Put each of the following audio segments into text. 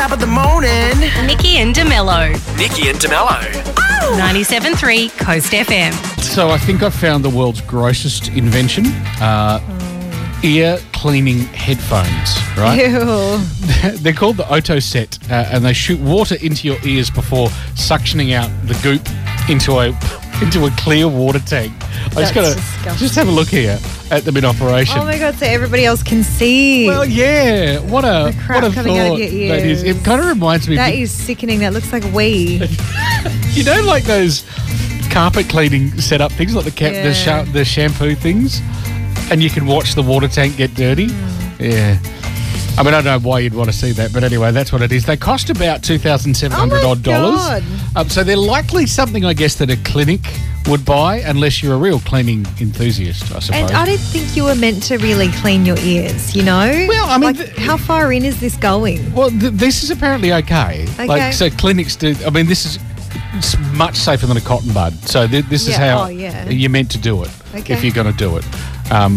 top of the morning. Nikki and de Mello. Nikki and de Mello. 97.3 Coast FM. So I think I found the world's grossest invention. Uh, Ear cleaning headphones, right? Ew. They're called the OtoSet, uh, and they shoot water into your ears before suctioning out the goop into a into a clear water tank. I just gotta disgusting. just have a look here at them in operation. Oh my god, so everybody else can see. well, yeah, what a The crap what a coming out of thought that is. It kind of reminds me. That is sickening. That looks like wee. you know, like those carpet cleaning setup things, like the cap, the, Yeah. sha- the shampoo things, and you can watch the water tank get dirty. Hmm. Yeah. I mean, I don't know why you'd want to see that, but anyway, that's what it is. They cost about two thousand seven hundred Oh odd dollars. God. Um, so they're likely something, I guess, that a clinic would buy, unless you're a real cleaning enthusiast, I suppose. And I didn't think you were meant to really clean your ears, you know? Well, I mean, Like, th- how far in is this going? Well, th- this is apparently okay. Okay. Like, so clinics do. I mean, this is it's much safer than a cotton bud. So th- this is Yeah, how oh, yeah. you're meant to do it Okay. if you're going to do it. Um,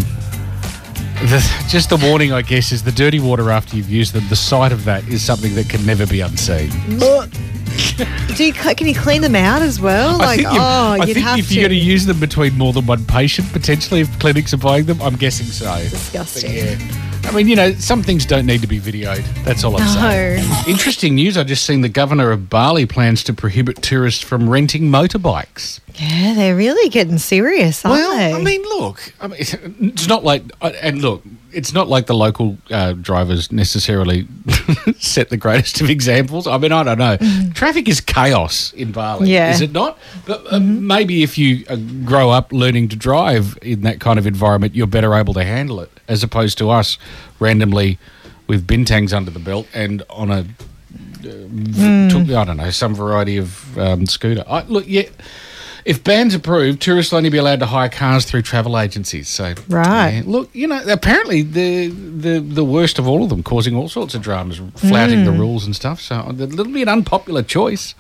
the, just the warning, I guess, is the dirty water after you've used them. The sight of that is something that can never be unseen. Do you, can you clean them out as well? I Like, think, you- oh, I you'd think have if to. you're going to use them between more than one patient, potentially, if clinics are buying them, I'm guessing so. Disgusting. Yeah. I mean, you know, some things don't need to be videoed. That's all I'm saying. No. Interesting news. I just seen the governor of Bali plans to prohibit tourists from renting motorbikes. Yeah, they're really getting serious, aren't well, they? I mean, look, I mean, it's not like, uh, and look, it's not like the local uh, drivers necessarily set the greatest of examples. I mean, I don't know. Traffic is chaos in Bali, Mm-hmm. Yeah. Mm-hmm. is it not? But uh, maybe if you uh, grow up learning to drive in that kind of environment, you're better able to handle it, as opposed to us randomly with bintangs under the belt and on a took, I don't know, some variety of um, scooter. I, look, yeah, if bans approved, tourists will only be allowed to hire cars through travel agencies. So, Right. yeah, look, you know, apparently the the the worst of all of them, causing all sorts of dramas, flouting Hmm. the rules and stuff. So, it'll be an unpopular choice.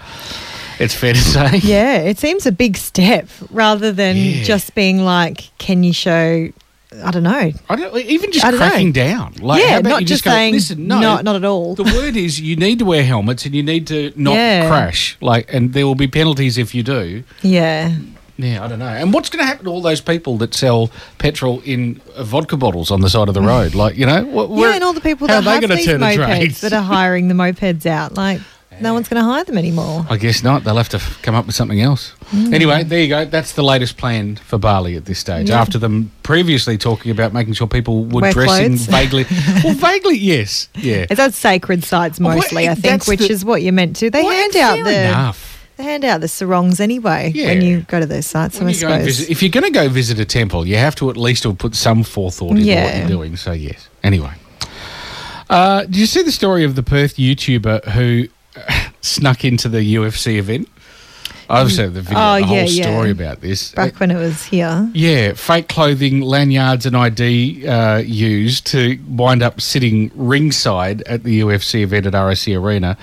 It's fair to say. yeah, it seems a big step rather than Yeah. just being like, can you show, I don't know. I don't even just don't know. cracking down. Like, Yeah, not you just go, saying, Listen, no, "No, not at all." The word is you need to wear helmets and you need to not Yeah. crash. Like, and there will be penalties if you do. Yeah. Yeah, I don't know. And what's going to happen to all those people that sell petrol in uh, vodka bottles on the side of the road? Like, you know, wh- yeah, and all the people that are they gonna turn a trade? mopeds that are hiring the mopeds out, like, no one's going to hire them anymore. I guess not. They'll have to f- come up with something else. Mm. Anyway, there you go. That's the latest plan for Bali at this stage. Yeah. After them previously talking about making sure people would Wear dress in vaguely. well, vaguely, yes. Yeah. It's at sacred sites Well, mostly, I think, which the- is what you're meant to. They Well, hand out the enough. they hand out the sarongs anyway when you go to those sites. When I suppose. visit, if you're going to go visit a temple, you have to at least have put some forethought into what you're doing. So yes. Anyway, uh, did you see the story of the Perth YouTuber who snuck into the UFC event? I've seen the video, Oh, the whole yeah, yeah. story about this. Back when it was here. Yeah, fake clothing, lanyards, and ID uh, used to wind up sitting ringside at the UFC event at RAC Arena.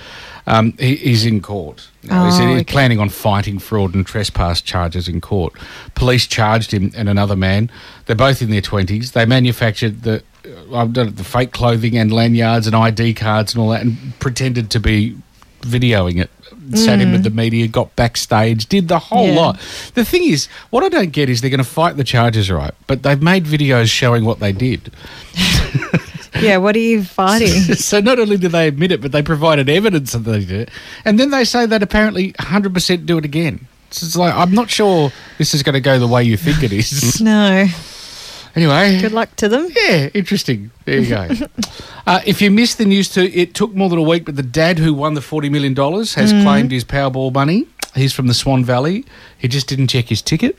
Um, he, he's in court. Oh, he's okay. planning on fighting fraud and trespass charges in court. Police charged him and another man. They're both in their 20s. They manufactured the, uh, I've done it, the fake clothing and lanyards and ID cards and all that and pretended to be videoing it. Sat in with the media, got backstage, did the whole Mm. Yeah. lot. The thing is, what I don't get is they're going to fight the charges, right? But they've made videos showing what they did. Yeah, what are you fighting? so not only do they admit it, but they provided evidence that they did it, and then they say they'd apparently 100% do it again. So it's like I'm not sure this is going to go the way you think it is. no. Anyway, Good luck to them. yeah, interesting. There you go. uh, if you missed the news too, it took more than a week, but the dad who won the forty million dollars has Mm. claimed his Powerball money. He's from the Swan Valley. He just didn't check his ticket.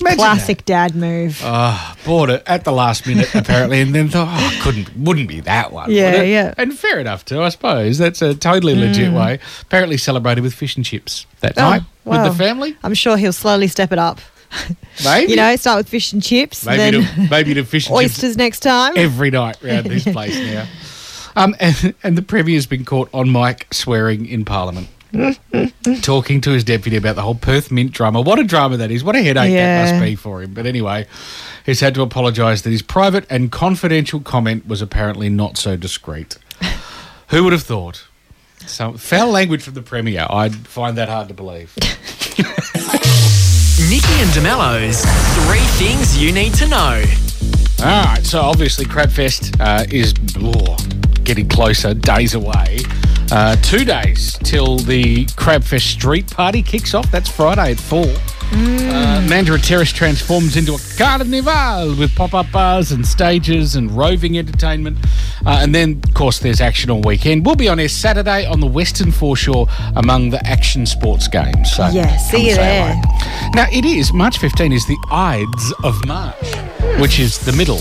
Imagine that. Classic dad move. Ah, bought it at the last minute apparently, and then thought, oh, couldn't, wouldn't be that one. Yeah, would it?" yeah. And fair enough too, I suppose. That's a totally legit way. Apparently celebrated with fish and chips that Oh, night with the family. I'm sure he'll slowly step it up. Maybe, You know, start with fish and chips, maybe then to, maybe to fish and chips oysters next time. every night around this place now. Um, and, and the Premier's been caught on mic swearing in Parliament. talking to his deputy about the whole Perth Mint drama. What a drama that is. What a headache Yeah. that must be for him. But anyway, he's had to apologise that his private and confidential comment was apparently not so discreet. Who would have thought? So foul language from the premier. I find that hard to believe. Nikki and de Mello's Three Things You Need to Know. All right, so obviously Crabfest uh, is oh, getting closer, days away. Uh, two days till the Crabfest Street Party kicks off. That's Friday at four. Uh, Mandurah Terrace transforms into a carnival with pop-up bars and stages and roving entertainment. Uh, and then, of course, there's action all weekend. We'll be on air Saturday on the Western Foreshore among the action sports games. So Yeah, see you there. Now, it is, March 15 is the Ides of March, which is the middle,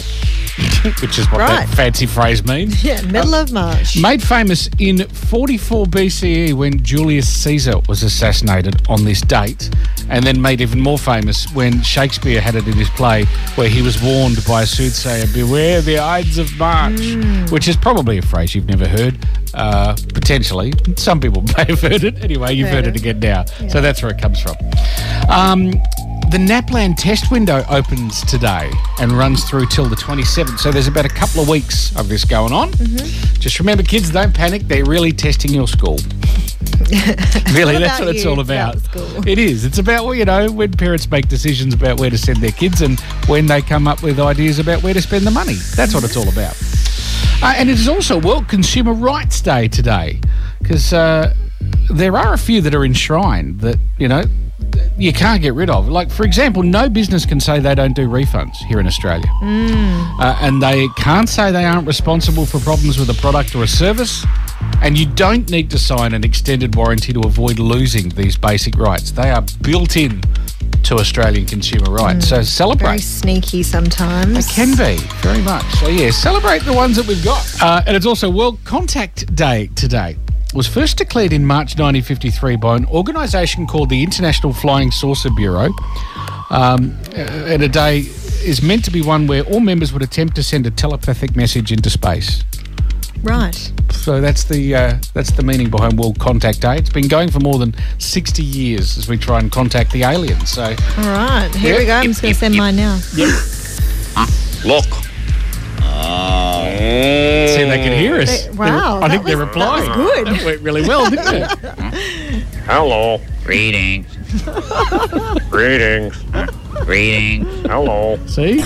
which is what Right. that fancy phrase means. Yeah, middle of March. Made famous in 44 BCE when Julius Caesar was assassinated on this date, and then made even more famous when Shakespeare had it in his play where he was warned by a soothsayer, Beware the Ides of March, which is probably a phrase you've never heard, uh, potentially. Some people may have heard it. Anyway, you've heard, Heard it it. again now. So that's where it comes from. Um, the NAPLAN test window opens today and runs through till the 27th. So there's about a couple of weeks of this going on. Just remember, kids, don't panic. They're really testing your school. really, What that's what it's all about. about. It is. It's about, well, you know, when parents make decisions about where to send their kids and when they come up with ideas about where to spend the money. That's what it's all about. Uh, and it is also World Consumer Rights Day today because uh, there are a few that are enshrined that, you know, you can't get rid of. Like, for example, no business can say they don't do refunds here in Australia. Uh, and they can't say they aren't responsible for problems with a product or a service. And you don't need to sign an extended warranty to avoid losing these basic rights. They are built in to Australian consumer rights. So celebrate. Very sneaky sometimes. It can be, very much. So, yeah, celebrate the ones that we've got. Uh, and it's also World Contact Day today. It was first declared in March 1953 by an organisation called the International Flying Saucer Bureau. Um, uh, and a day is meant to be one where all members would attempt to send a telepathic message into space. Right. So that's the uh, that's the meaning behind World Contact Day. It's been going for more than 60 years as we try and contact the aliens. So All right. Here Yeah. we go. I'm just going to send mine now. Look. See they can hear us. They- wow, I think that they're was- replying. that was good. That went really well, didn't it? Hello. Greetings. Greetings. Greetings. Hello. See?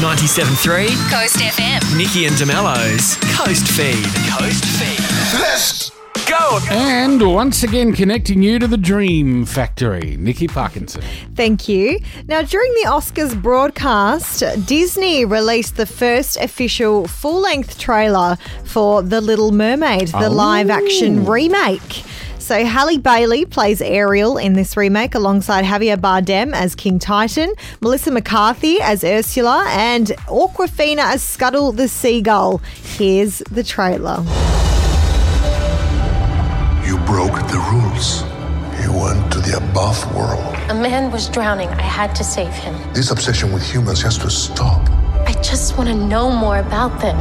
97.3 Coast FM. Nikki and de Mello's Coast Feed. Coast Feed. Let's Go. And once again, connecting you to the Dream Factory, Nikki Parkinson. Thank you. Now, during the Oscars broadcast, Disney released the first official full length trailer for The Little Mermaid, the Oh. live action remake. So, Halle Bailey plays Ariel in this remake alongside Javier Bardem as King Triton, Melissa McCarthy as Ursula, and Awkwafina as Scuttle the Seagull. Here's the trailer. You broke the rules. He went to the above world. A man was drowning. I had to save him. This obsession with humans has to stop. I just want to know more about them.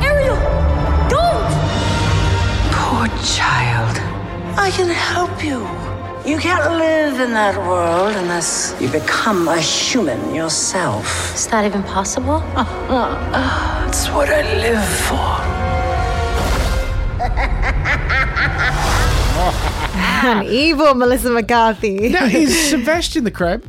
Ariel, don't! Poor child. I can help you. You can't live in that world unless you become a human yourself. Is that even possible? Uh-huh. It's what I live for. An evil Melissa McCarthy. Now, is Sebastian the Crab?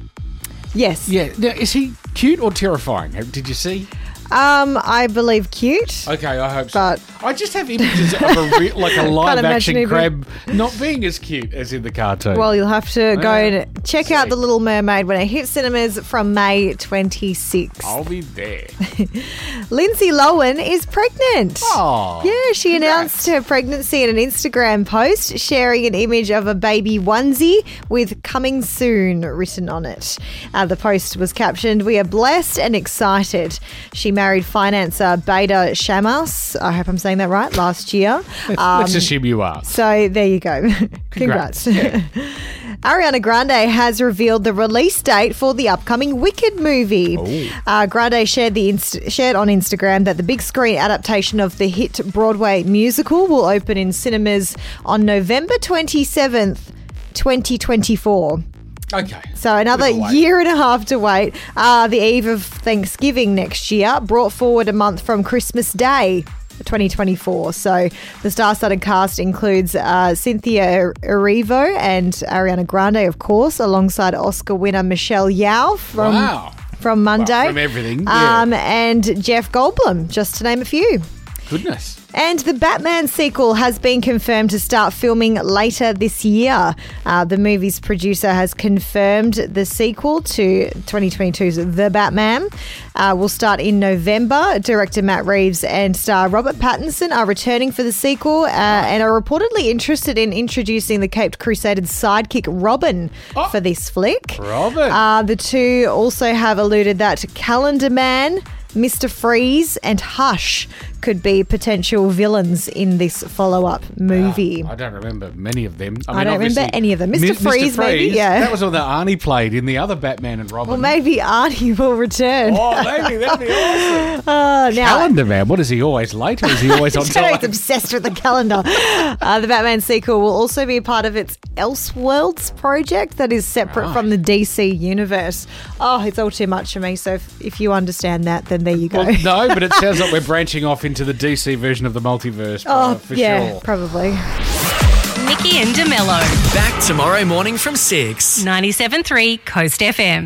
Yes. Yeah. Now, is he cute or terrifying? Did you see? Um, I believe cute. Okay, I hope so. But- I just have images of a re- like a live action him- crab not being as cute as in the cartoon. Well, you'll have to go Yeah. and check out The Little Mermaid when it hits cinemas from May 26th. I'll be there. Lindsay Lohan is pregnant. Oh, Yeah, she announced her pregnancy in an Instagram post, sharing an image of a baby onesie with coming soon written on it. Uh, the post was captioned, We are blessed and excited. She married financer Bader Shammas. I hope I'm saying that right, last year. Um, Let's assume you are. So there you go. Congrats. Congrats. Ariana Grande has revealed the release date for the upcoming Wicked movie. Uh, Grande shared the inst- shared on Instagram that the big screen adaptation of the hit Broadway musical will open in cinemas on November 27th, 2024. Okay. So another Bit of a wait. year and a half to wait. Uh, the eve of Thanksgiving next year, brought forward a month from Christmas Day. 2024. So the star-studded cast includes uh, Cynthia Erivo and Ariana Grande, of course, alongside Oscar winner Michelle Yeoh from Wow. from Monday, Well, from everything, yeah. um, and Jeff Goldblum, just to name a few. Goodness. And the Batman sequel has been confirmed to start filming later this year. Uh, the movie's producer has confirmed the sequel to 2022's The Batman uh, will start in November. Director Matt Reeves and star Robert Pattinson are returning for the sequel uh, and are reportedly interested in introducing the Caped Crusader's sidekick Robin for this flick. Robin. Uh, the two also have alluded that Calendar Man, Mr. Freeze, and Hush could be potential villains in this follow up movie. I don't remember many of them. I don't remember any of them. Mr. Mi- Freeze, maybe? Yeah. That was all that Arnie played in the other Batman and Robin. well, maybe Arnie will return. Oh, maybe that'd be awesome. Uh, now, Calendar Man. What is he always late or is he always on time? He's obsessed with the calendar. Uh, the Batman sequel will also be a part of its Elseworlds project that is separate from the DC universe. Oh, it's all too much for me. So if, if you understand that, then there you go. Well, no, but it sounds like we're branching off into the DC version of the multiverse. oh, uh, for yeah, sure. probably. Nikki and de Mello. Back tomorrow morning from 6. 97.3 Coast FM.